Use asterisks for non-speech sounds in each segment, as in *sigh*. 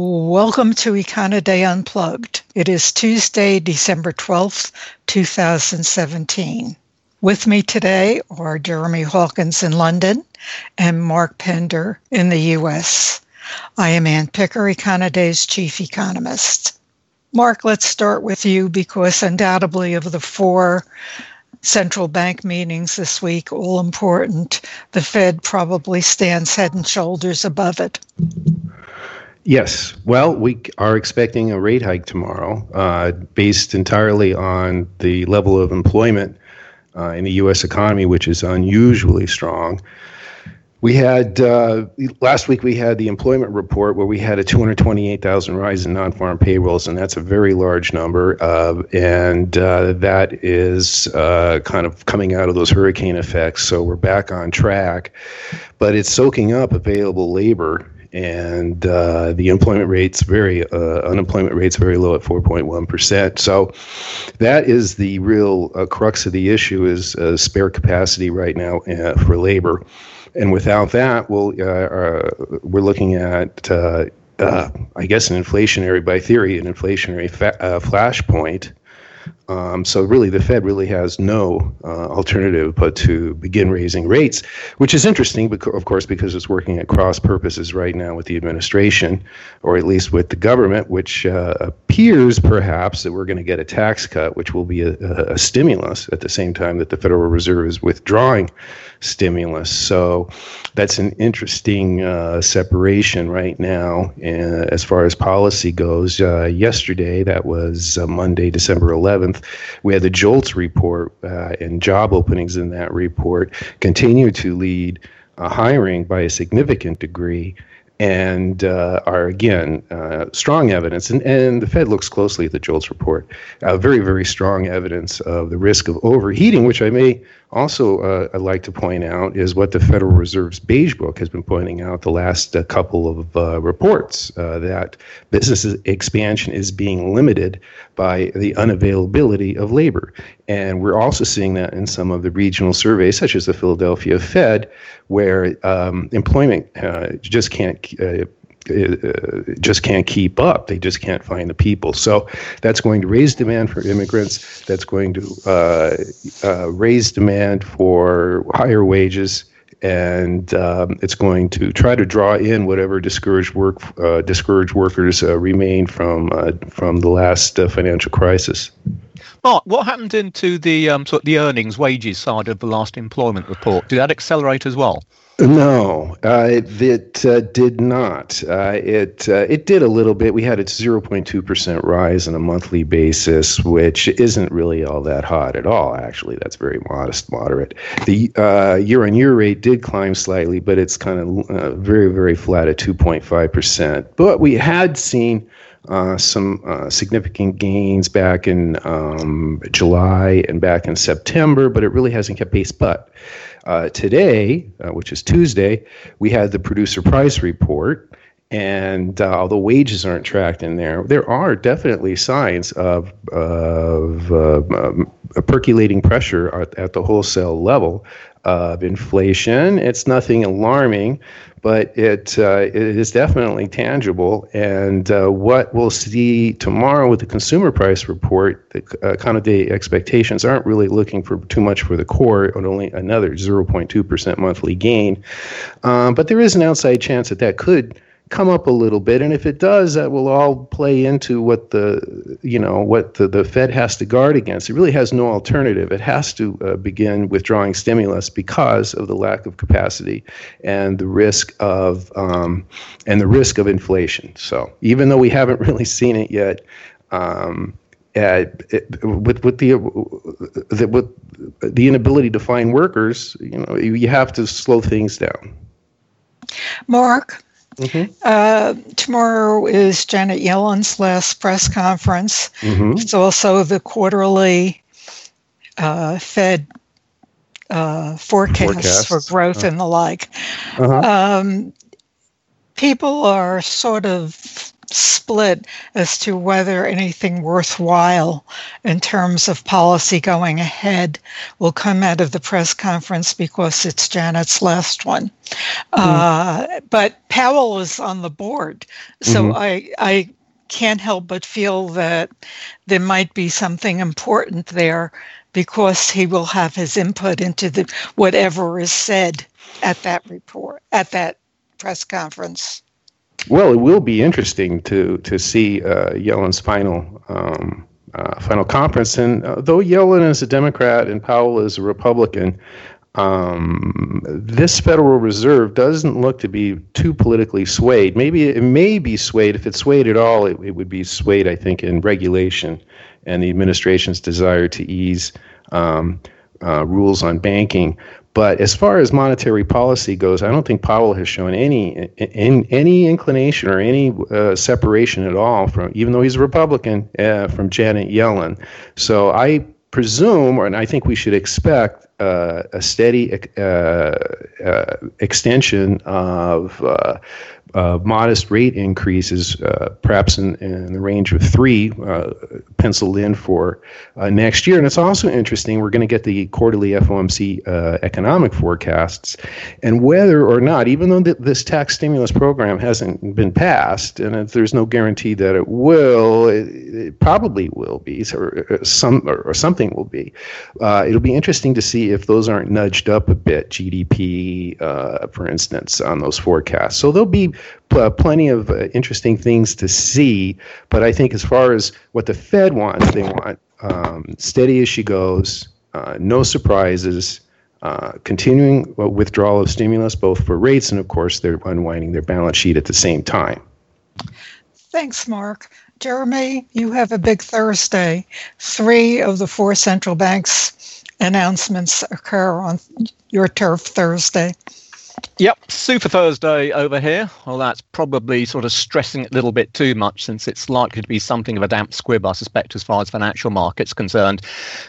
Welcome to Econoday Unplugged. It is Tuesday, December 12th, 2017. With me today are Jeremy Hawkins in London and Mark Pender in the U.S. I am Anne Picker, Econoday's chief economist. Mark, let's start with you because undoubtedly of the four central bank meetings this week, all important, the Fed probably stands head and shoulders above it. Yes. Well, we are expecting a rate hike tomorrow uh, based entirely on the level of employment uh, in the U.S. economy, which is unusually strong. We had uh, last week. We had the employment report where we had a 228,000 rise in non-farm payrolls, and that's a very large number. Uh, and uh, that is uh, kind of coming out of those hurricane effects. So we're back on track, but it's soaking up available labor and uh, the employment rate's very uh, unemployment rate's very low at 4.1 percent. So that is the real uh, crux of the issue is uh, spare capacity right now uh, for labor, and without that, we'll uh, we're looking at. I guess an inflationary, by theory, an inflationary fa- flashpoint um, so really, the Fed really has no uh, alternative but to begin raising rates, which is interesting, because, of course, because it's working at cross purposes right now with the administration, or at least with the government, which uh, appears perhaps that we're going to get a tax cut, which will be a, a, stimulus at the same time that the Federal Reserve is withdrawing stimulus. So that's an interesting uh, separation right now uh, as far as policy goes. Uh, yesterday, that was uh, Monday, December 11th we had the JOLTS report uh, and job openings in that report continue to lead uh, hiring by a significant degree and uh, are again uh, strong evidence, and, and the Fed looks closely at the JOLTS report, uh, very, very strong evidence of the risk of overheating, which I may also uh, I'd like to point out is what the Federal Reserve's Beige Book has been pointing out the last uh, couple of uh, reports that business expansion is being limited by the unavailability of labor. And we're also seeing that in some of the regional surveys, such as the Philadelphia Fed, where um, employment just can't uh, uh, just can't keep up. They just can't find the people. So that's going to raise demand for immigrants. That's going to uh, uh, raise demand for higher wages. And um, it's going to try to draw in whatever discouraged work, uh, discouraged workers uh, remain from from the last financial crisis. Mark, what happened into the um, sort of the earnings wages side of the last employment report? Did that accelerate as well? No, uh, it, uh, did not. Uh, it uh, it did a little bit. We had a 0.2 percent rise on a monthly basis, which isn't really all that hot at all. Actually, that's very modest, moderate. The uh, year-on-year rate did climb slightly, but it's kind of uh, very very flat at 2.5 percent. But we had seen. some significant gains back in um, July and back in September, but it really hasn't kept pace. But uh, today, uh, which is Tuesday, we had the producer price report, and uh, although wages aren't tracked in there, there are definitely signs of, of uh, um, percolating pressure at, at the wholesale level of inflation. It's nothing alarming, but it uh, it is definitely tangible. And uh, what we'll see tomorrow with the consumer price report, the uh, Econoday expectations aren't really looking for too much for the core, and only another 0.2 percent monthly gain. Um, but there is an outside chance that that could come up a little bit and if it does that will all play into what the you know what the, the fed has to guard against. It really has no alternative. It has to uh, begin withdrawing stimulus because of the lack of capacity and the risk of um, and the risk of inflation. So even though we haven't *laughs* really seen it yet um, uh, it, with with the, the with the inability to find workers you know you, you have to slow things down. Mark Mm-hmm. Uh, tomorrow is Janet Yellen's last press conference. Mm-hmm. It's also the quarterly uh, Fed uh, forecasts Forecast. for growth uh and the like. Uh-huh. Um, people are sort of split as to whether anything worthwhile in terms of policy going ahead will come out of the press conference because it's Janet's last one. Mm. Uh, but Powell is on the board, so mm-hmm. I I can't help but feel that there might be something important there because he will have his input into the whatever is said at that report at that press conference. Well, it will be interesting to to see uh, Yellen's final um, uh, final conference. And uh, though Yellen is a Democrat and Powell is a Republican, um, this Federal Reserve doesn't look to be too politically swayed. Maybe it may be swayed. If it's swayed at all, it, it would be swayed, I think, in regulation and the administration's desire to ease um, uh, rules on banking. But as far as monetary policy goes, I don't think Powell has shown any in, any inclination or any uh, separation at all from, even though he's a Republican, uh, from Janet Yellen. So I presume, and I think we should expect uh, a steady uh, uh, extension of uh, modest rate increases, uh, perhaps in, in, the range of three, uh, penciled in for uh, next year. And it's also interesting, we're going to get the quarterly FOMC uh, economic forecasts, and whether or not, even though th- this tax stimulus program hasn't been passed, and there's no guarantee that it will, it, it probably will be, or, uh, some, or, or something will be. it'll be interesting to see if those aren't nudged up a bit, GDP, for instance, on those forecasts. So there'll be pl- plenty of uh, interesting things to see. But I think as far as what the Fed wants, they want um, steady as she goes, uh, no surprises. Uh, continuing withdrawal of stimulus, both for rates and, of course, they're unwinding their balance sheet at the same time. Thanks, Mark. Jeremy, you have a big Thursday. Three of the four central banks' announcements occur on your turf Thursday. Yep, Super Thursday over here. Well, that's probably sort of stressing it a little bit too much since it's likely to be something of a damp squib, I suspect, as far as financial markets concerned.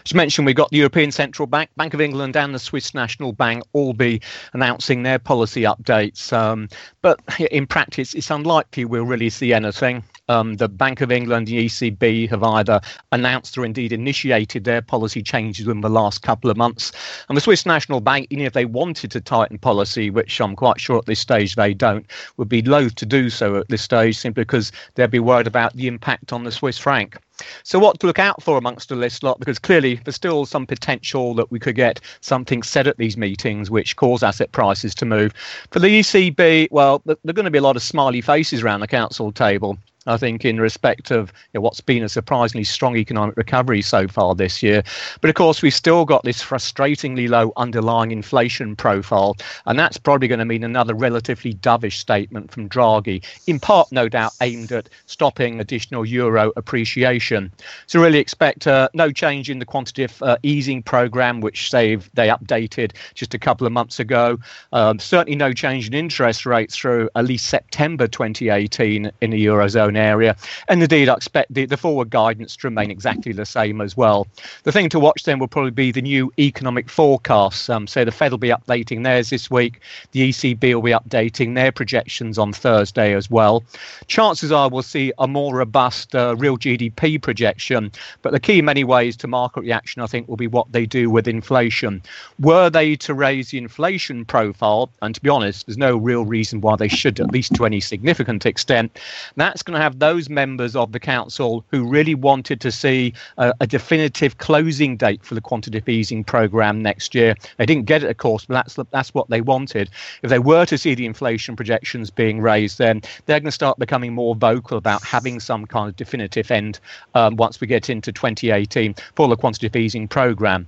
As mentioned, we've got the European Central Bank, Bank of England, and the Swiss National Bank all be announcing their policy updates. Um, but in practice, it's unlikely we'll really see anything um, the Bank of England, the ECB have either announced or indeed initiated their policy changes in the last couple of months. And the Swiss National Bank, even if they wanted to tighten policy, which I'm quite sure at this stage they don't, would be loath to do so at this stage simply because they'd be worried about the impact on the Swiss franc. So, what to look out for amongst the list lot? Because clearly there's still some potential that we could get something said at these meetings which cause asset prices to move. For the ECB, well, there are going to be a lot of smiley faces around the council table. I think, in respect of you know, what's been a surprisingly strong economic recovery so far this year. But of course, we've still got this frustratingly low underlying inflation profile, and that's probably going to mean another relatively dovish statement from Draghi, in part, no doubt, aimed at stopping additional euro appreciation. So, really expect uh, no change in the quantitative uh, easing program, which they they updated just a couple of months ago. Um, certainly, no change in interest rates through at least September 2018 in the eurozone area. And indeed, I expect the, the forward guidance to remain exactly the same as well. The thing to watch then will probably be the new economic forecasts. Um, so the Fed will be updating theirs this week. The ECB will be updating their projections on Thursday as well. Chances are we'll see a more robust uh, real GDP projection. But the key, in many ways, to market reaction, I think, will be what they do with inflation. Were they to raise the inflation profile, and to be honest, there's no real reason why they should, at least to any significant extent, that's going to have those members of the council who really wanted to see a, a definitive closing date for the quantitative easing program next year. They didn't get it, of course, but that's that's what they wanted. If they were to see the inflation projections being raised, then they're going to start becoming more vocal about having some kind of definitive end um, once we get into 2018 for the quantitative easing program.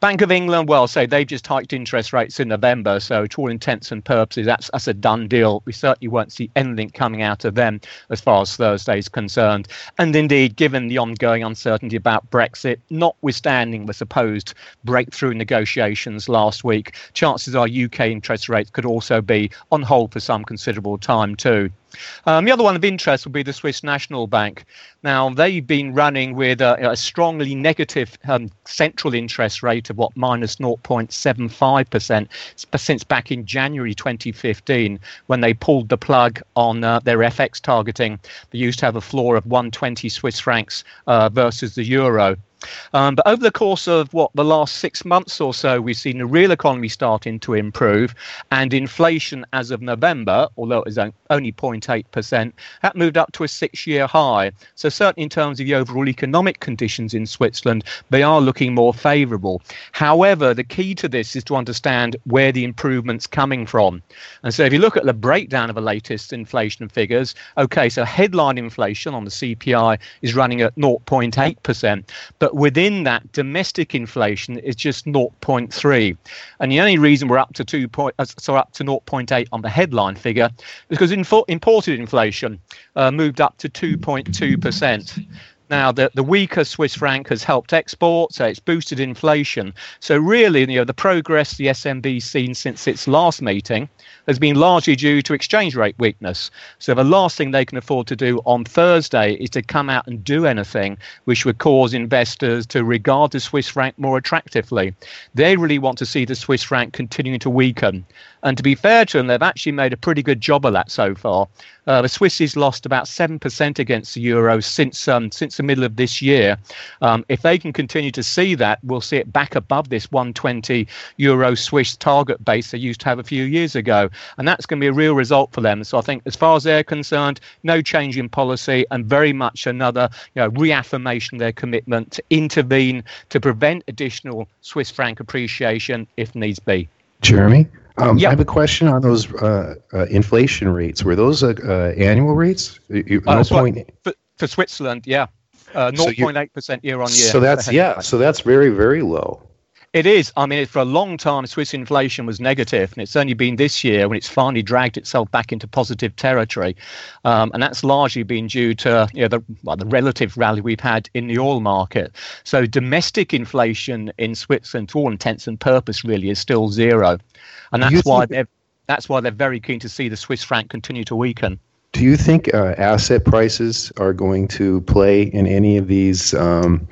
Bank of England, well, say they've just hiked interest rates in November, so to all intents and purposes, that's that's a done deal. We certainly won't see anything coming out of them as far as Thursday is concerned. And indeed, given the ongoing uncertainty about Brexit, notwithstanding the supposed breakthrough negotiations last week, chances are UK interest rates could also be on hold for some considerable time too. Um, the other one of interest would be the Swiss National Bank. Now, they've been running with a, a strongly negative um, central interest rate of what, minus 0.75% since back in January 2015 when they pulled the plug on uh, their FX targeting. They used to have a floor of 120 Swiss francs uh, versus the euro. Um, but over the course of what the last six months or so, we've seen the real economy starting to improve, and inflation as of November, although it was only 0.8%, that moved up to a six-year high. So certainly in terms of the overall economic conditions in Switzerland, they are looking more favourable. However, the key to this is to understand where the improvement's coming from. And so if you look at the breakdown of the latest inflation figures, okay, so headline inflation on the CPI is running at 0.8%, but within that, domestic inflation is just 0.3. And the only reason we're up to 2 point, uh, so up to 0.8 on the headline figure is because imported inflation uh, moved up to 2.2%. Now, the, the weaker Swiss franc has helped exports, so it's boosted inflation. So, really, you know, the progress the SNB's seen since its last meeting has been largely due to exchange rate weakness. So, the last thing they can afford to do on Thursday is to come out and do anything which would cause investors to regard the Swiss franc more attractively. They really want to see the Swiss franc continuing to weaken. And to be fair to them, they've actually made a pretty good job of that so far. Uh, the has lost about seven percent against the euro since um, since the middle of this year. Um, if they can continue to see that, we'll see it back above this 120 euro Swiss target base they used to have a few years ago, and that's going to be a real result for them. So I think, as far as they're concerned, no change in policy, and very much another you know, reaffirmation of their commitment to intervene to prevent additional Swiss franc appreciation if needs be. Jeremy. Um, yep. I have a question on those uh, uh, inflation rates. Were those uh, uh annual rates? Uh, no point... for, for, Switzerland, yeah, 0.8% uh, year on year. So that's yeah, so that's very very low. It is. I mean, for a long time, Swiss inflation was negative, and it's only been this year when it's finally dragged itself back into positive territory, um, and that's largely been due to you know, the well, the relative rally we've had in the oil market. So domestic inflation in Switzerland, to all intents and purpose, really is still zero, and that's why they're that's why they're very keen to see the Swiss franc continue to weaken. Do you think uh, asset prices are going to play in any of these um,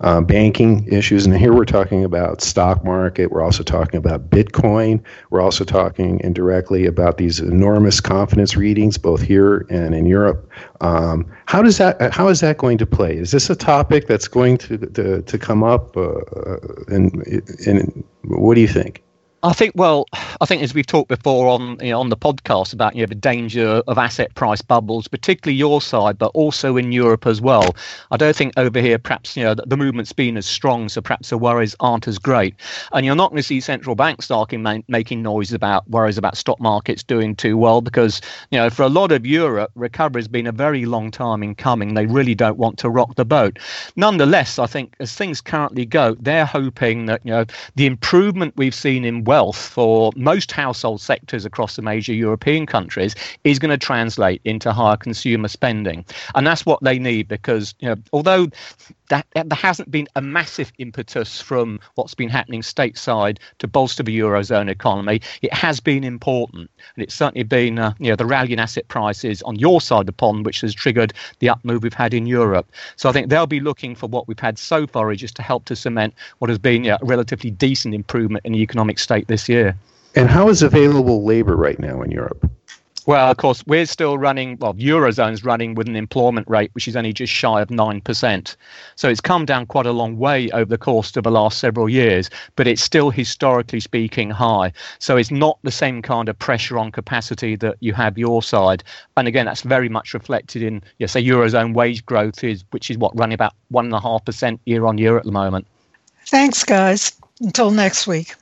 uh, banking issues? And here we're talking about stock market. We're also talking about Bitcoin. We're also talking indirectly about these enormous confidence readings, both here and in Europe. Um, how does that? How is that going to play? Is this a topic that's going to to, to come up? Uh, and, and what do you think? I think, well, I think as we've talked before on you know, on the podcast about you know the danger of asset price bubbles, particularly your side, but also in Europe as well. I don't think over here perhaps you know the, movement's been as strong, so perhaps the worries aren't as great. And you're not going to see central banks starting ma- making noise about worries about stock markets doing too well because you know for a lot of Europe, recovery has been a very long time in coming. They really don't want to rock the boat. Nonetheless, I think as things currently go, they're hoping that you know the improvement we've seen in wealth for most household sectors across the major European countries is going to translate into higher consumer spending. And that's what they need because, you know, although that, there hasn't been a massive impetus from what's been happening stateside to bolster the eurozone economy. It has been important, and it's certainly been uh, you know the rally in asset prices on your side of the pond, which has triggered the up move we've had in Europe. So I think they'll be looking for what we've had so far, just to help to cement what has been you know, a relatively decent improvement in the economic state this year. And how is available labor right now in Europe? Well, of course, we're still running, well, Eurozone's running with an employment rate which is only just shy of 9%. So it's come down quite a long way over the course of the last several years, but it's still historically speaking high. So it's not the same kind of pressure on capacity that you have your side. And again, that's very much reflected in, yeah, say, Eurozone wage growth, is which is what, running about 1.5% year on year at the moment. Thanks, guys. Until next week.